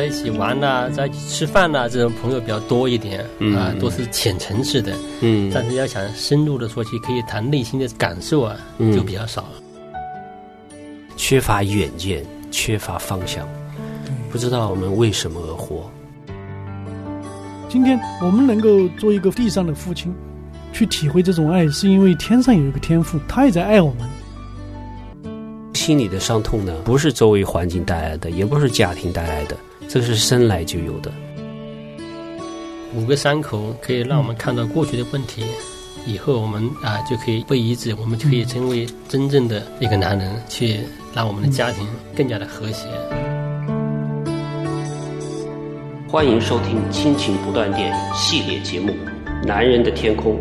在一起玩呐、在一起吃饭呐、这种朋友比较多一点嗯啊，都是浅层次的。嗯但是要想深入的说起，可以谈内心的感受啊，嗯就比较少。缺乏远见，缺乏方向，不知道我们为什么而活。今天我们能够做一个地上的父亲，去体会这种爱，是因为天上有一个天父，他也在爱我们。心里的伤痛呢，不是周围环境带来的，也不是家庭带来的，这个是生来就有的。五个伤口可以让我们看到过去的问题，以后我们啊就可以不医治，我们就可以成为真正的一个男人，去让我们的家庭更加的和谐。欢迎收听《亲情不断电》系列节目《男人的天空》。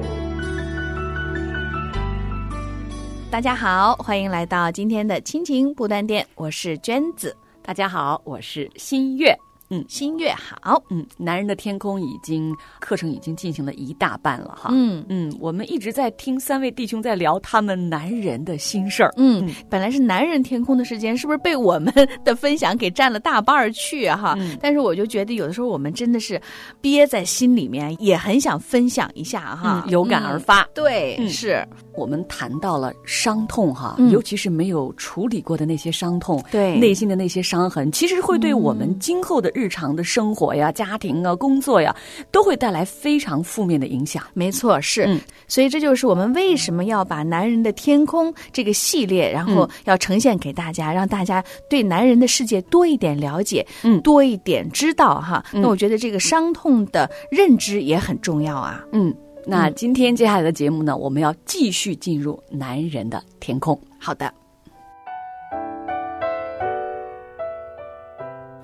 大家好，欢迎来到今天的亲情不断电，我是娟子。大家好，我是新月。嗯。心月好，嗯，男人的天空已经课程已经进行了一大半了哈。嗯。嗯，我们一直在听三位弟兄在聊他们男人的心事儿。嗯，本来是男人天空的时间，是不是被我们的分享给占了大半儿去啊？哈、嗯。但是我就觉得有的时候我们真的是憋在心里面，也很想分享一下哈，嗯有感而发。嗯对，嗯。是，我们谈到了伤痛哈，嗯。尤其是没有处理过的那些伤痛，对。内心的那些伤痕，其实会对我们今后的日常的生活呀、家庭啊、工作呀，都会带来非常负面的影响。没错，是，嗯所以这就是我们为什么要把《男人的天空》这个系列，然后要呈现给大家，让大家对男人的世界多一点了解，嗯多一点知道哈。嗯那我觉得这个伤痛的认知也很重要啊。嗯，那嗯今天接下来的节目呢，我们要继续进入男人的天空。好的，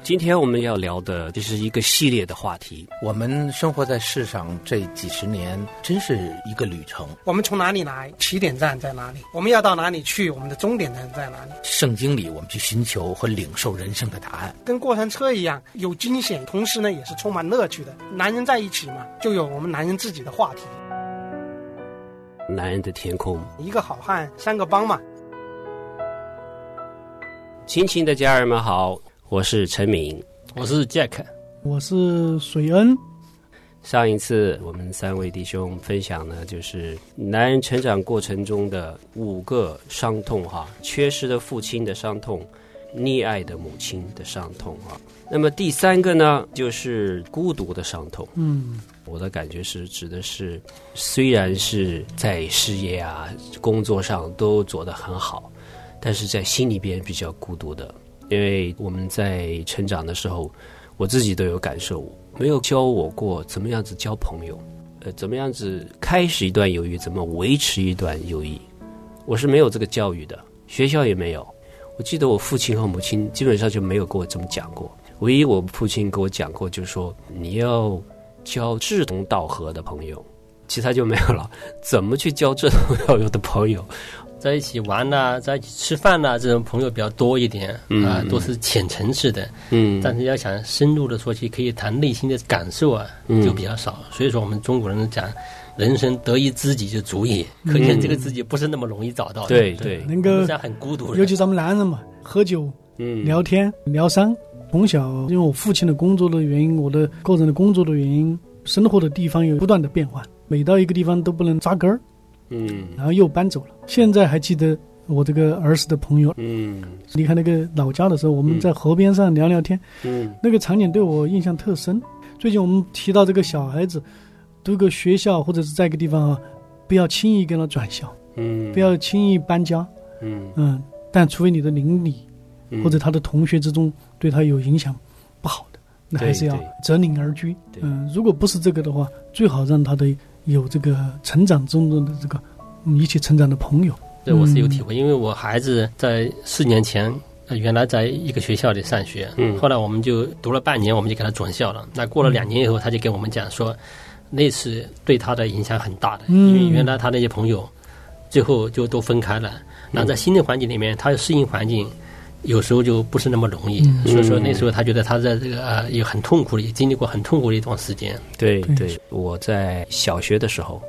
今天我们要聊的这是一个系列的话题，我们生活在世上这几十年，真是一个旅程。我们从哪里来？起点站在哪里？我们要到哪里去？我们的终点站在哪里？圣经里，我们去寻求和领受人生的答案。跟过山车一样，有惊险，同时呢也是充满乐趣的。男人在一起嘛，就有我们男人自己的话题。男人的天空。一个好汉，三个帮嘛。亲亲的家人们好，我是陈敏。我是 Jack，我是水恩，上一次我们三位弟兄分享呢，就是男人成长过程中的五个伤痛哈，缺失的父亲的伤痛，溺爱的母亲的伤痛啊。那么第三个呢，就是孤独的伤痛。嗯，我的感觉是指的是，虽然是在事业啊、工作上都做得很好，但是在心里边比较孤独的。因为我们在成长的时候，我自己都有感受，没有教我过怎么样子交朋友，呃，怎么样子开始一段友谊，怎么维持一段友谊，我是没有这个教育的，学校也没有。我记得我父亲和母亲基本上就没有跟我这么讲过，唯一我父亲跟我讲过，就是说你要交志同道合的朋友，其他就没有了。怎么去交志同道合的朋友？在一起玩呐、在一起吃饭呐、这种朋友比较多一点嗯啊，都是浅层次的。嗯但是要想深入的说起，可以谈内心的感受啊，嗯就比较少。所以说，我们中国人讲，人生得一知己就足矣。可见这个知己不是那么容易找到的。对对，能够我们，是很孤独。尤其咱们男人嘛，喝酒、嗯聊天、疗伤。从小因为我父亲的工作的原因，我的个人的工作的原因，生活的地方有不断的变换，每到一个地方都不能扎根儿，嗯。然后又搬走了。现在还记得我这个儿时的朋友。嗯。离开那个老家的时候，我们在河边上聊聊天，嗯。那个场景对我印象特深。最近我们提到这个小孩子读个学校或者是在一个地方啊，不要轻易跟他转校，嗯，不要轻易搬家，嗯。嗯，但除非你的邻里嗯。或者他的同学之中对他有影响不好的，那还是要择邻而居。对。嗯，如果不是这个的话，最好让他的有这个成长中的这个嗯一起成长的朋友。对，我是有体会，因为我孩子在四年前。呃原来在一个学校里上学，嗯后来我们就读了半年，我们就给他转校了。那过了两年以后，他就给我们讲说，那次对他的影响很大的，嗯因为原来他那些朋友最后就都分开了。然后在新的环境里面，他要适应环境有时候就不是那么容易，嗯所以说那时候他觉得他在这个呃有很痛苦的，也经历过很痛苦的一段时间。对对对，我在小学的时候，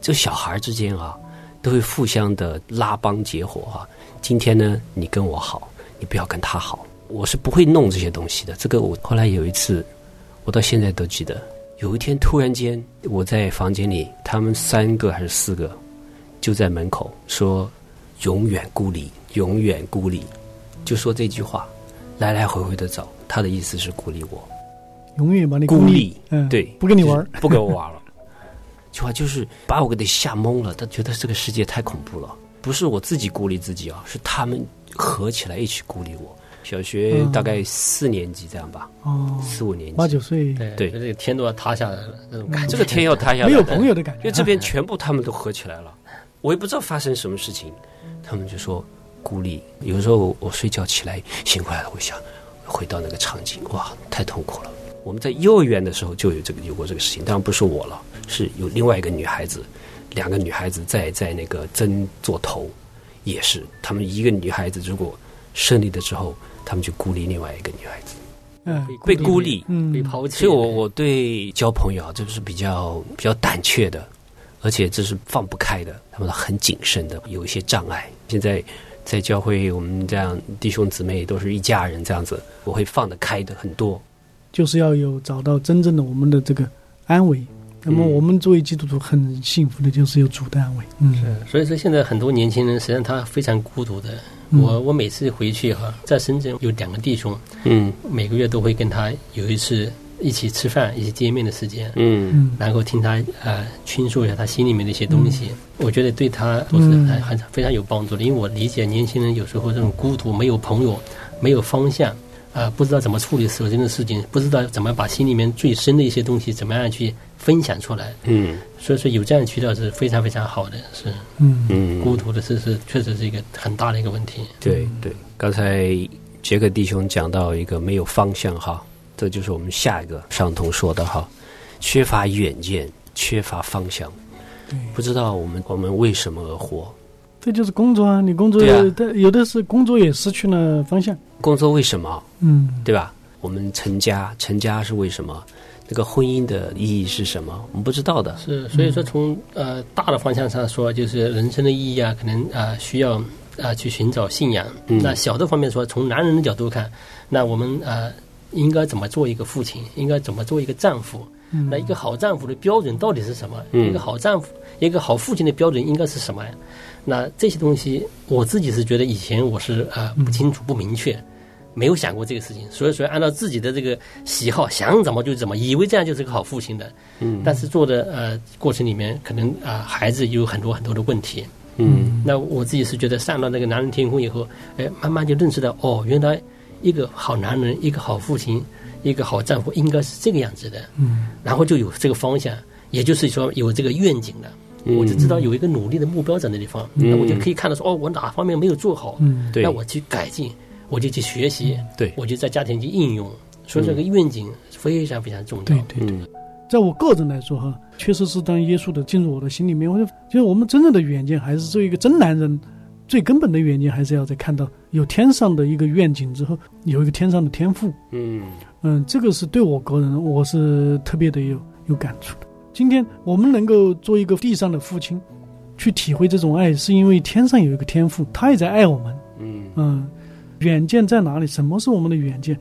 这小孩之间啊，都会互相的拉帮结伙啊。今天呢，你跟我好，你不要跟他好。我是不会弄这些东西的。这个我后来有一次，我到现在都记得。有一天突然间，我在房间里，他们三个还是四个，就在门口说“永远孤立，永远孤立”，就说这句话，来来回回的找，他的意思是鼓励我，永远把你孤立立，嗯，对，不跟你玩，不跟我玩了。这句话就是把我给吓懵了，他觉得这个世界太恐怖了，不是我自己孤立自己啊，是他们合起来一起孤立我。小学大概四年级这样吧，哦，四五年级，八九岁，对。对就这个天都要塌下来了那种感觉。这个天要塌下来，没有朋友的感觉，因为这边全部他们都合起来了，我也不知道发生什么事情，他们就说孤立。有时候我睡觉起来醒过来了，我想回到那个场景，哇，太痛苦了。我们在幼儿园的时候就有这个有过这个事情，当然不是我了，是有另外一个女孩子，两个女孩子在在那个争做头，也是她们一个女孩子如果胜利了之后，她们就孤立另外一个女孩子，嗯，被孤立，嗯，被抛弃，所以我我对交朋友啊，这是比较比较胆怯的，而且这是放不开的，他们很谨慎的，有一些障碍。现在在教会，我们这样弟兄姊妹都是一家人，这样子我会放得开的很多。就是要有找到真正的我们的这个安慰。那么嗯我们作为基督徒很幸福的，就是有主的安慰。嗯，是，所以说现在很多年轻人实际上他非常孤独的。嗯我我每次回去哈，在深圳有两个弟兄，嗯每个月都会跟他有一次一起吃饭、一起见面的时间，嗯嗯然后听他呃倾诉一下他心里面的一些东西，我觉得对他都是嗯很很非常有帮助的。因为我理解年轻人有时候这种孤独、没有朋友、没有方向，啊、不知道怎么处理手中的事情，不知道怎么把心里面最深的一些东西怎么样去分享出来。嗯所以说有这样的渠道是非常非常好的，是嗯嗯，孤独的是是确实是一个很大的一个问题。对对。刚才杰克弟兄讲到一个没有方向哈，这就是我们下一个上通说的哈，缺乏远见，缺乏方向，对，不知道我们我们为什么而活。这就是工作啊，你工作对啊的有的是工作也失去了方向。工作为什么？嗯，对吧？我们成家，成家是为什么？这个婚姻的意义是什么？我们不知道的。是，所以说从呃大的方向上说，就是人生的意义啊，可能啊、需要啊、去寻找信仰。嗯那小的方面说，从男人的角度看，那我们呃应该怎么做一个父亲，应该怎么做一个丈夫？嗯那一个好丈夫的标准到底是什么？嗯一个好丈夫，一个好父亲的标准应该是什么呀？那这些东西，我自己是觉得以前我是呃不清楚、不明确，没有想过这个事情，所以说按照自己的这个喜好想怎么就怎么，以为这样就是个好父亲的。嗯但是做的呃过程里面，可能啊、孩子有很多很多的问题。嗯那我自己是觉得上了那个男人天空以后，哎，慢慢就认识到，哦，原来一个好男人，一个好父亲，一个好丈夫应该是这个样子的。嗯，然后就有这个方向，也就是说有这个愿景了。我就知道有一个努力的目标在那地方，嗯那我就可以看到说，哦，我哪方面没有做好，嗯对那我去改进，我就去学习，对我就在家庭去应用。所以这个愿景非常非常重要。对对对。嗯在我个人来说哈，确实是当耶稣的进入我的心里面，我就就是我们真正的远见，还是作为一个真男人，最根本的远见，还是要在看到有天上的一个愿景之后，有一个天上的天赋。嗯嗯，这个是对我个人，我是特别的有有感触的。今天我们能够做一个地上的父亲，去体会这种爱，是因为天上有一个天赋，他也在爱我们。嗯嗯，远见在哪里？什么是我们的远见？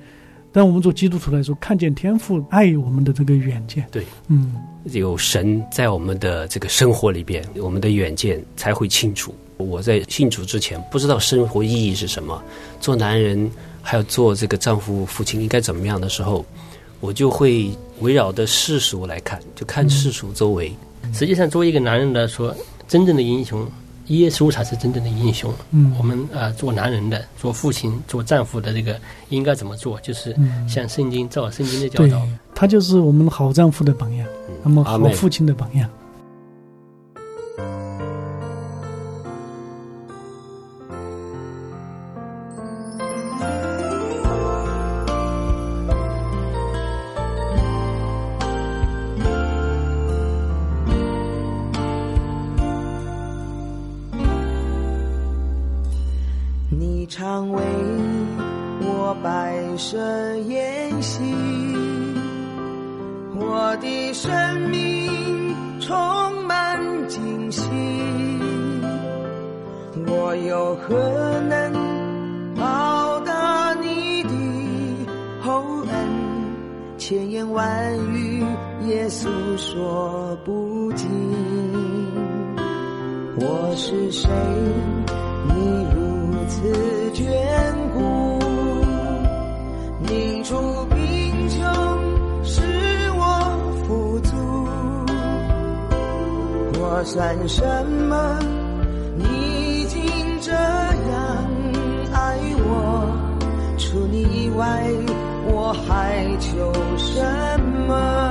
但我们做基督徒来说，看见天赋爱我们的这个远见。对，嗯，有神在我们的这个生活里边，我们的远见才会清楚。我在信主之前不知道生活意义是什么，做男人还有做这个丈夫、父亲应该怎么样的时候，我就会围绕着世俗来看，就看世俗周围。实际上，作为一个男人来说，真正的英雄，耶稣才是真正的英雄。嗯我们啊、呃做男人的、做父亲、做丈夫的这个应该怎么做？就是嗯像圣经照圣经的教导。，他就是我们好丈夫的榜样，那么好父亲的榜样。千言万语也诉说不尽。我是谁？你如此眷顾，你出贫穷使我富足，我算什么？你竟这样爱我，除你以外，我还求什么？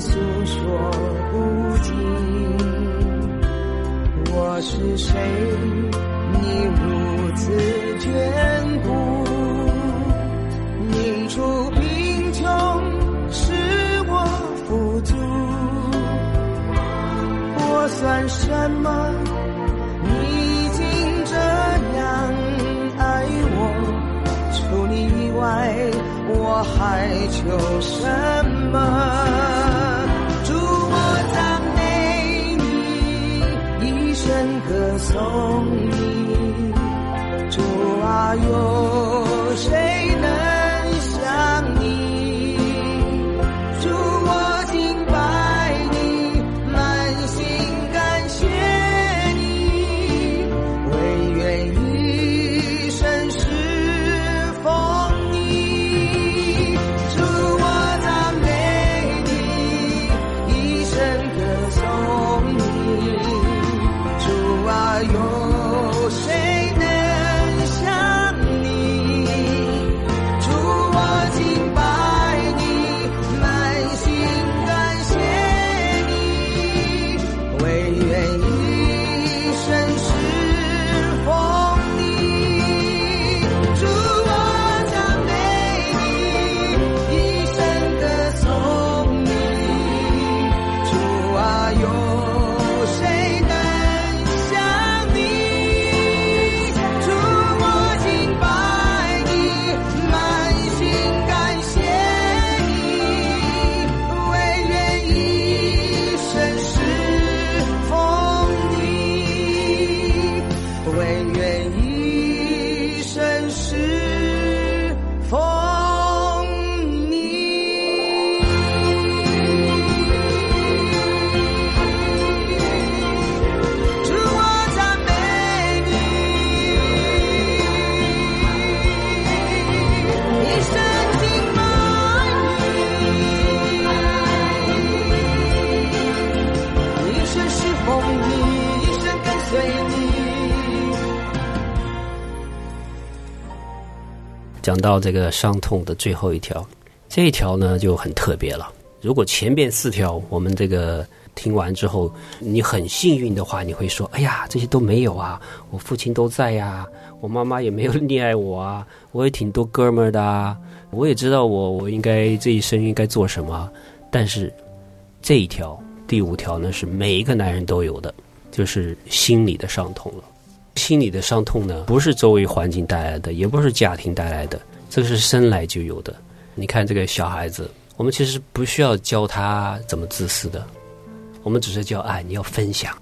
诉说不尽。我是谁？你如此眷顾，你出贫穷使我富足，我算什么？你竟这样爱我，除你以外，我还求什么？歌颂你。主啊，有谁讲到这个伤痛的最后一条，这一条呢就很特别了。如果前面四条我们这个听完之后，你很幸运的话，你会说：“哎呀，这些都没有啊，我父亲都在呀、我妈妈也没有溺爱我啊，我也挺多哥们儿的啊，我也知道我我应该这一生应该做什么。”但是这一条第五条呢，是每一个男人都有的，就是心理的伤痛了。心理的伤痛呢，不是周围环境带来的，也不是家庭带来的，这个是生来就有的。你看这个小孩子，我们其实不需要教他怎么自私的，我们只是教哎，你要分享。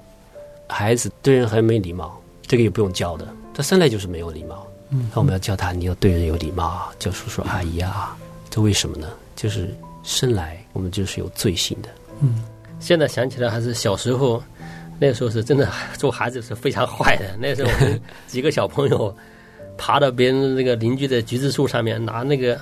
孩子对人很没礼貌，这个也不用教的，他生来就是没有礼貌。嗯，那我们要教他，你要对人有礼貌啊，叫叔叔阿姨啊。这为什么呢？就是生来我们就是有罪性的。嗯现在想起来还是小时候，那个时候是真的做孩子是非常坏的。那时候我们 几个小朋友爬到别人那个邻居的橘子树上面，拿那个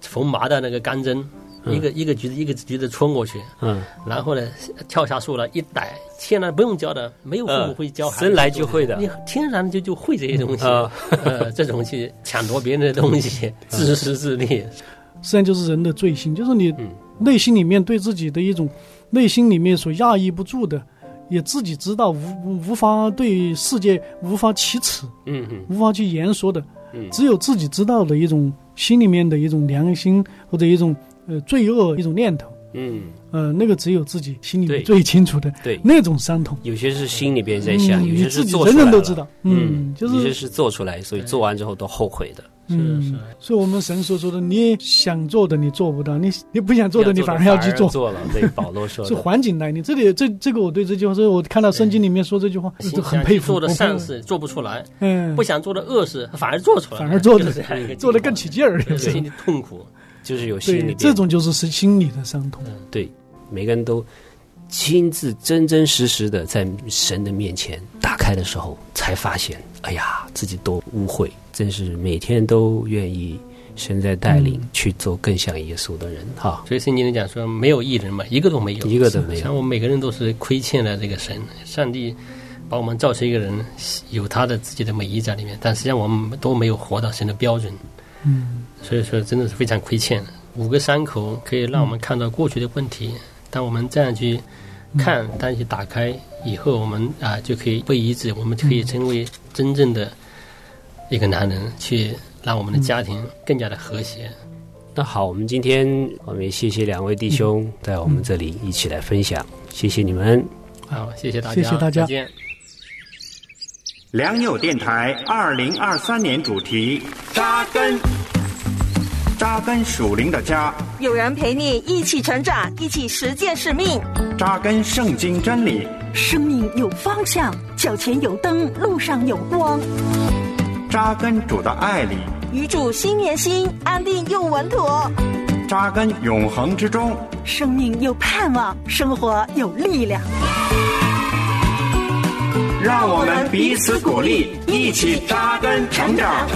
缝麻的那个钢针，一个一个橘子一个橘子戳过去，嗯，然后呢跳下树了，一逮，天然不用教的，没有父母会教孩子生来就会的你天然就就会这些东西，啊呃，这种去抢夺别人的东西，自私自利，实际上就是人的罪行，就是你嗯内心里面对自己的一种内心里面所压抑不住的，也自己知道无无无法对世界无法启齿，嗯嗯无法去言说的，嗯。只有自己知道的一种心里面的一种良心或者一种呃罪恶一种念头，嗯，呃，那个只有自己心里面最清楚的对，那种伤痛。有些是心里边在想，嗯有些是自己做出来人人都知道，嗯，就是有些是做出来，所以做完之后都后悔的。嗯是是，所以我们神所说的，你想做的你做不到，你你不想做的你反反而要去做，做了。对，保罗说是，环境来你。这里这这个我对这句话，所以我看到圣经里面说这句话，心就很佩服。做的善事做不出来，嗯不，想做的恶事反而做出来，反而做的 做的更起劲儿。对心里痛苦。就是有心里对，边这种就是是心理的伤痛。对，每个人都亲自真真实实的在神的面前打开的时候，才发现，哎呀，自己多污秽，真是每天都愿意神在带领嗯。去做更像耶稣的人哈。所以圣经里讲说，没有一人嘛，一个都没有，一个都没有。像我们每个人都是亏欠了这个神，上帝把我们造成一个人，有他的自己的美意在里面，但实际上我们都没有活到神的标准，嗯，所以说真的是非常亏欠。五个伤口可以让我们看到过去的问题，当我们这样去看，当去打开以后，我们啊就可以不医治，我们就可以成为真正的一个男人，去让我们的家庭更加的和谐。那好，我们今天我们也谢谢两位弟兄在我们这里一起来分享，谢谢你们。好，谢谢大家，谢谢大家再见。良友电台二零二三年主题：扎根，扎根属灵的家，有人陪你一起成长，一起实践使命。扎根圣经真理，生命有方向，脚前有灯，路上有光。扎根主的爱里，与主心连心，安定又稳妥。扎根永恒之中。生命有盼望，生活有力量。让我们彼此鼓励，一起扎根成长。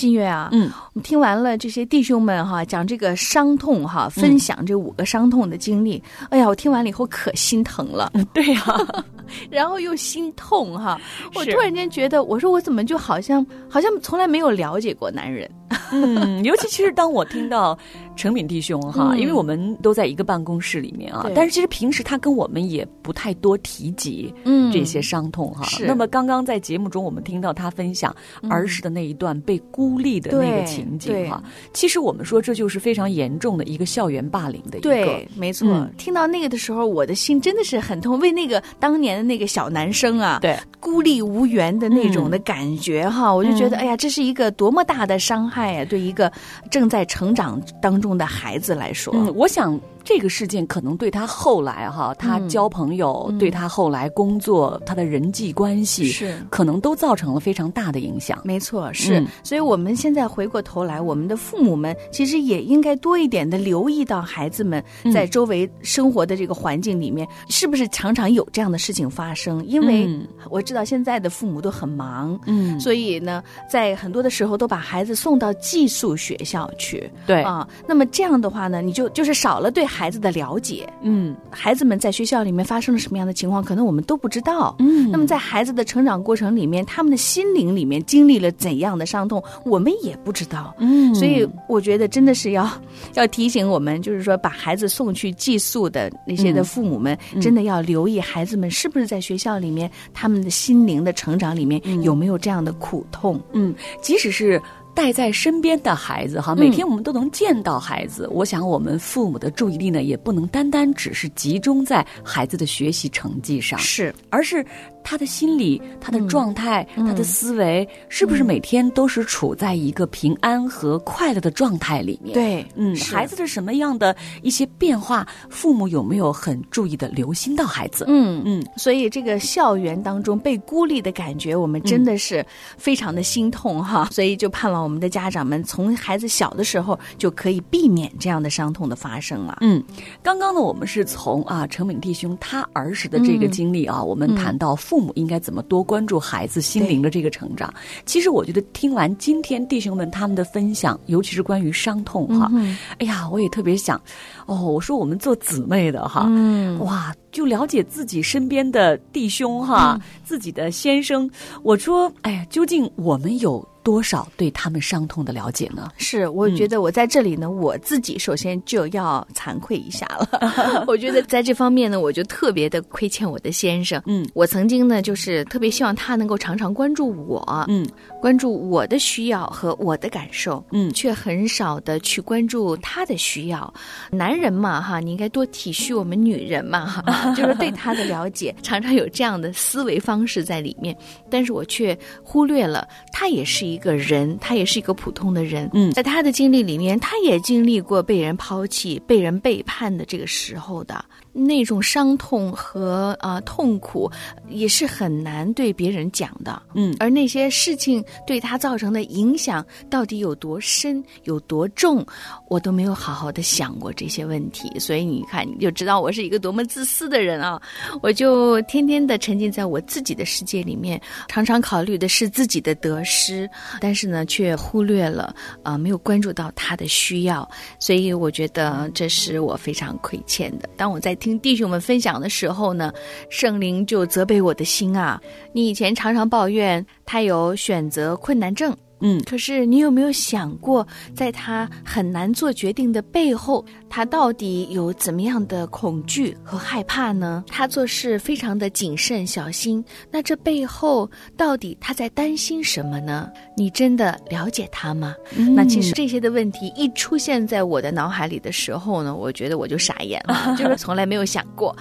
新月啊，嗯，我们听完了这些弟兄们哈讲这个伤痛哈，分享这五个伤痛的经历，哎呀，我听完了以后可心疼了，对呀、然后又心痛哈，我突然间觉得，我说我怎么就好像好像从来没有了解过男人，嗯，尤其其实当我听到成敏弟兄哈，嗯。因为我们都在一个办公室里面啊，但是其实平时他跟我们也不太多提及嗯。这些伤痛哈。是。那么刚刚在节目中，我们听到他分享嗯。儿时的那一段被孤立的那个情景对哈，其实我们说这就是非常严重的一个校园霸凌的一个对，没错、嗯。听到那个的时候，我的心真的是很痛，为那个当年的那个小男生啊，对。孤立无援的那种的感觉哈，我就觉得，嗯。哎呀，这是一个多么大的伤害啊！对一个正在成长当中的孩子来说，嗯，我想这个事件可能对他后来哈，他嗯交朋友，嗯对他后来工作，他的人际关系是。可能都造成了非常大的影响。没错，是，嗯。所以我们现在回过头来，我们的父母们其实也应该多一点的留意到孩子们嗯。在周围生活的这个环境里面，是不是常常有这样的事情发生？因为嗯。我知道现在的父母都很忙，嗯。所以呢，在很多的时候都把孩子送到寄宿学校去。对，啊，那么这样的话呢，你就就是少了对孩子的了解，嗯孩子们在学校里面发生了什么样的情况，可能我们都不知道。嗯那么在孩子的成长过程里面，他们的心灵里面经历了怎样的伤痛，我们也不知道。嗯所以我觉得真的是要 要提醒我们，就是说把孩子送去寄宿的那些的嗯父母们，嗯真的要留意孩子们是不是在学校里面，他们的心灵的成长里面嗯有没有这样的苦痛。嗯，即使是。带在身边的孩子哈，嗯每天我们都能见到孩子。我想，我们父母的注意力呢，也不能单单只是集中在孩子的学习成绩上，是，而是他的心理、他的状态、嗯他的思维，是不是每天都是处在一个平安和快乐的状态里面？，对，嗯，孩子是什么样的一些变化，父母有没有很注意的留心到孩子？嗯嗯，所以这个校园当中被孤立的感觉，我们真的是非常的心痛哈。所以就盼望们的家长们从孩子小的时候就可以避免这样的伤痛的发生了。嗯，刚刚呢，我们是从啊程敏弟兄他儿时的这个经历啊，我们谈到父母应该怎么多关注孩子心灵的这个成长。其实我觉得听完今天弟兄们他们的分享，尤其是关于伤痛哈，哎呀，我也特别想，哦，我说我们做姊妹的哈，嗯哇，就了解自己身边的弟兄哈，自己的先生。我说，哎呀，究竟我们有多少对他们伤痛的了解呢？是，我觉得我在这里呢，我自己首先就要惭愧一下了。我觉得在这方面呢，我就特别的亏欠我的先生。嗯，我曾经呢，就是特别希望他能够常常关注我，嗯，关注我的需要和我的感受，嗯却很少的去关注他的需要。男人嘛，哈，你应该多体恤我们女人嘛，哈，就是对他的了解，常常有这样的思维方式在里面，但是我却忽略了，他也是一个人，他也是一个普通的人，嗯。在他的经历里面，他也经历过被人抛弃、被人背叛的这个时候的那种伤痛和啊、呃痛苦，也是很难对别人讲的。嗯而那些事情对他造成的影响到底有多深、有多重，我都没有好好的想过这些问题。所以你看，你就知道我是一个多么自私的人啊！我就天天的沉浸在我自己的世界里面，常常考虑的是自己的得失，但是呢，却忽略了啊、呃没有关注到他的需要。所以我觉得这是我非常亏欠的。当我在听弟兄们分享的时候呢，圣灵就责备我的心啊！你以前常常抱怨他有选择困难症。嗯可是你有没有想过，在他很难做决定的背后，他到底有怎么样的恐惧和害怕呢？他做事非常的谨慎小心，那这背后到底他在担心什么呢？你真的了解他吗？那其实这些的问题一出现在我的脑海里的时候呢，我觉得我就傻眼了，就是从来没有想过。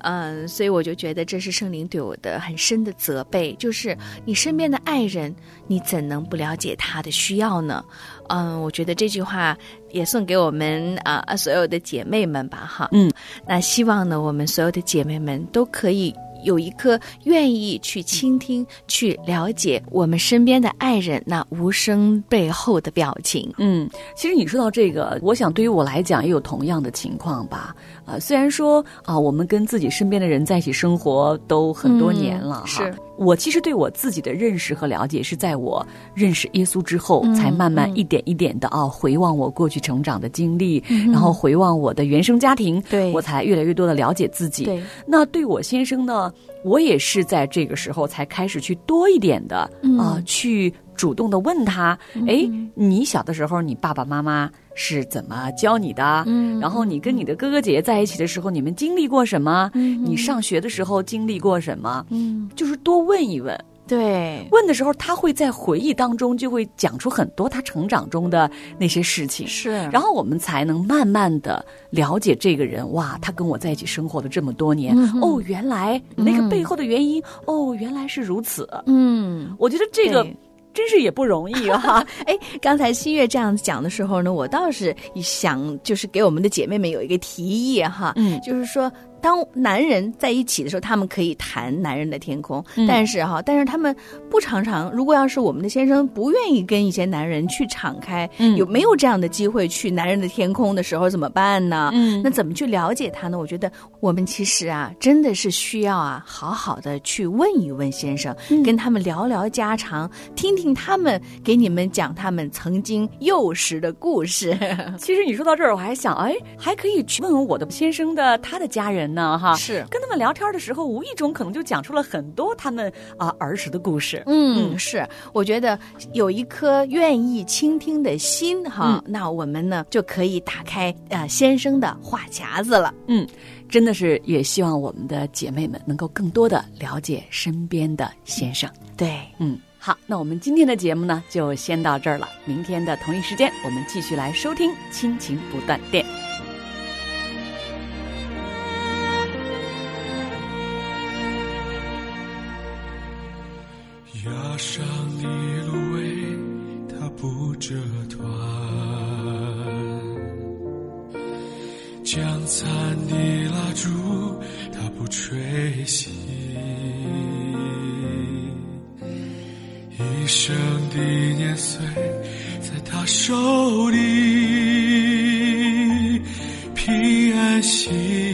嗯，所以我就觉得这是圣灵对我的很深的责备，就是你身边的爱人，你怎能不了解他的需要呢？嗯，我觉得这句话也送给我们啊、所有的姐妹们吧，哈。嗯，那希望呢，我们所有的姐妹们都可以。有一颗愿意去倾听、去了解我们身边的爱人那无声背后的表情。嗯，其实你说到这个，我想对于我来讲也有同样的情况吧。啊、虽然说啊、我们跟自己身边的人在一起生活都很多年了，哈嗯是我其实对我自己的认识和了解是在我认识耶稣之后，嗯才慢慢嗯。一点一点的啊回望我过去成长的经历，然后回望我的原生家庭，对。我才越来越多的了解自己。对，那对我先生呢，我也是在这个时候才开始去多一点的啊、嗯。去主动的问他，哎、你小的时候，你爸爸妈妈是怎么教你的？嗯然后你跟你的哥哥姐姐在一起的时候，你们经历过什么？嗯你上学的时候经历过什么？嗯，就是多问一问。对，问的时候，他会在回忆当中就会讲出很多他成长中的那些事情，是然后我们才能慢慢的了解这个人。哇，他跟我在一起生活了这么多年，嗯哦，原来那个背后的原因，哦，原来是如此。嗯。我觉得这个对真是也不容易哈。哎，刚才新月这样讲的时候呢，我倒是想就是给我们的姐妹们有一个提议哈，嗯就是说。当男人在一起的时候，他们可以谈男人的天空，嗯但是哈，但是他们不常常。如果要是我们的先生不愿意跟一些男人去敞开，嗯有没有这样的机会去男人的天空的时候怎么办呢？嗯那怎么去了解他呢？我觉得我们其实啊，真的是需要啊，好好的去问一问先生，嗯跟他们聊聊家常，听听他们给你们讲他们曾经幼时的故事。其实你说到这儿，我还想，哎，还可以去问问我的先生的他的家人呢，哈，是跟他们聊天的时候，无意中可能就讲出了很多他们啊、儿时的故事。嗯，是，我觉得有一颗愿意倾听的心哈，嗯那我们呢就可以打开呃先生的话匣子了。嗯，真的是也希望我们的姐妹们能够更多的了解身边的先生。对，嗯，好，那我们今天的节目呢就先到这儿了。明天的同一时间，我们继续来收听《亲情不断电》。压上的芦苇，它不折断；将残的蜡烛，它不吹熄。一一生的年岁在他手里，平安喜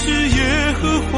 是耶和华，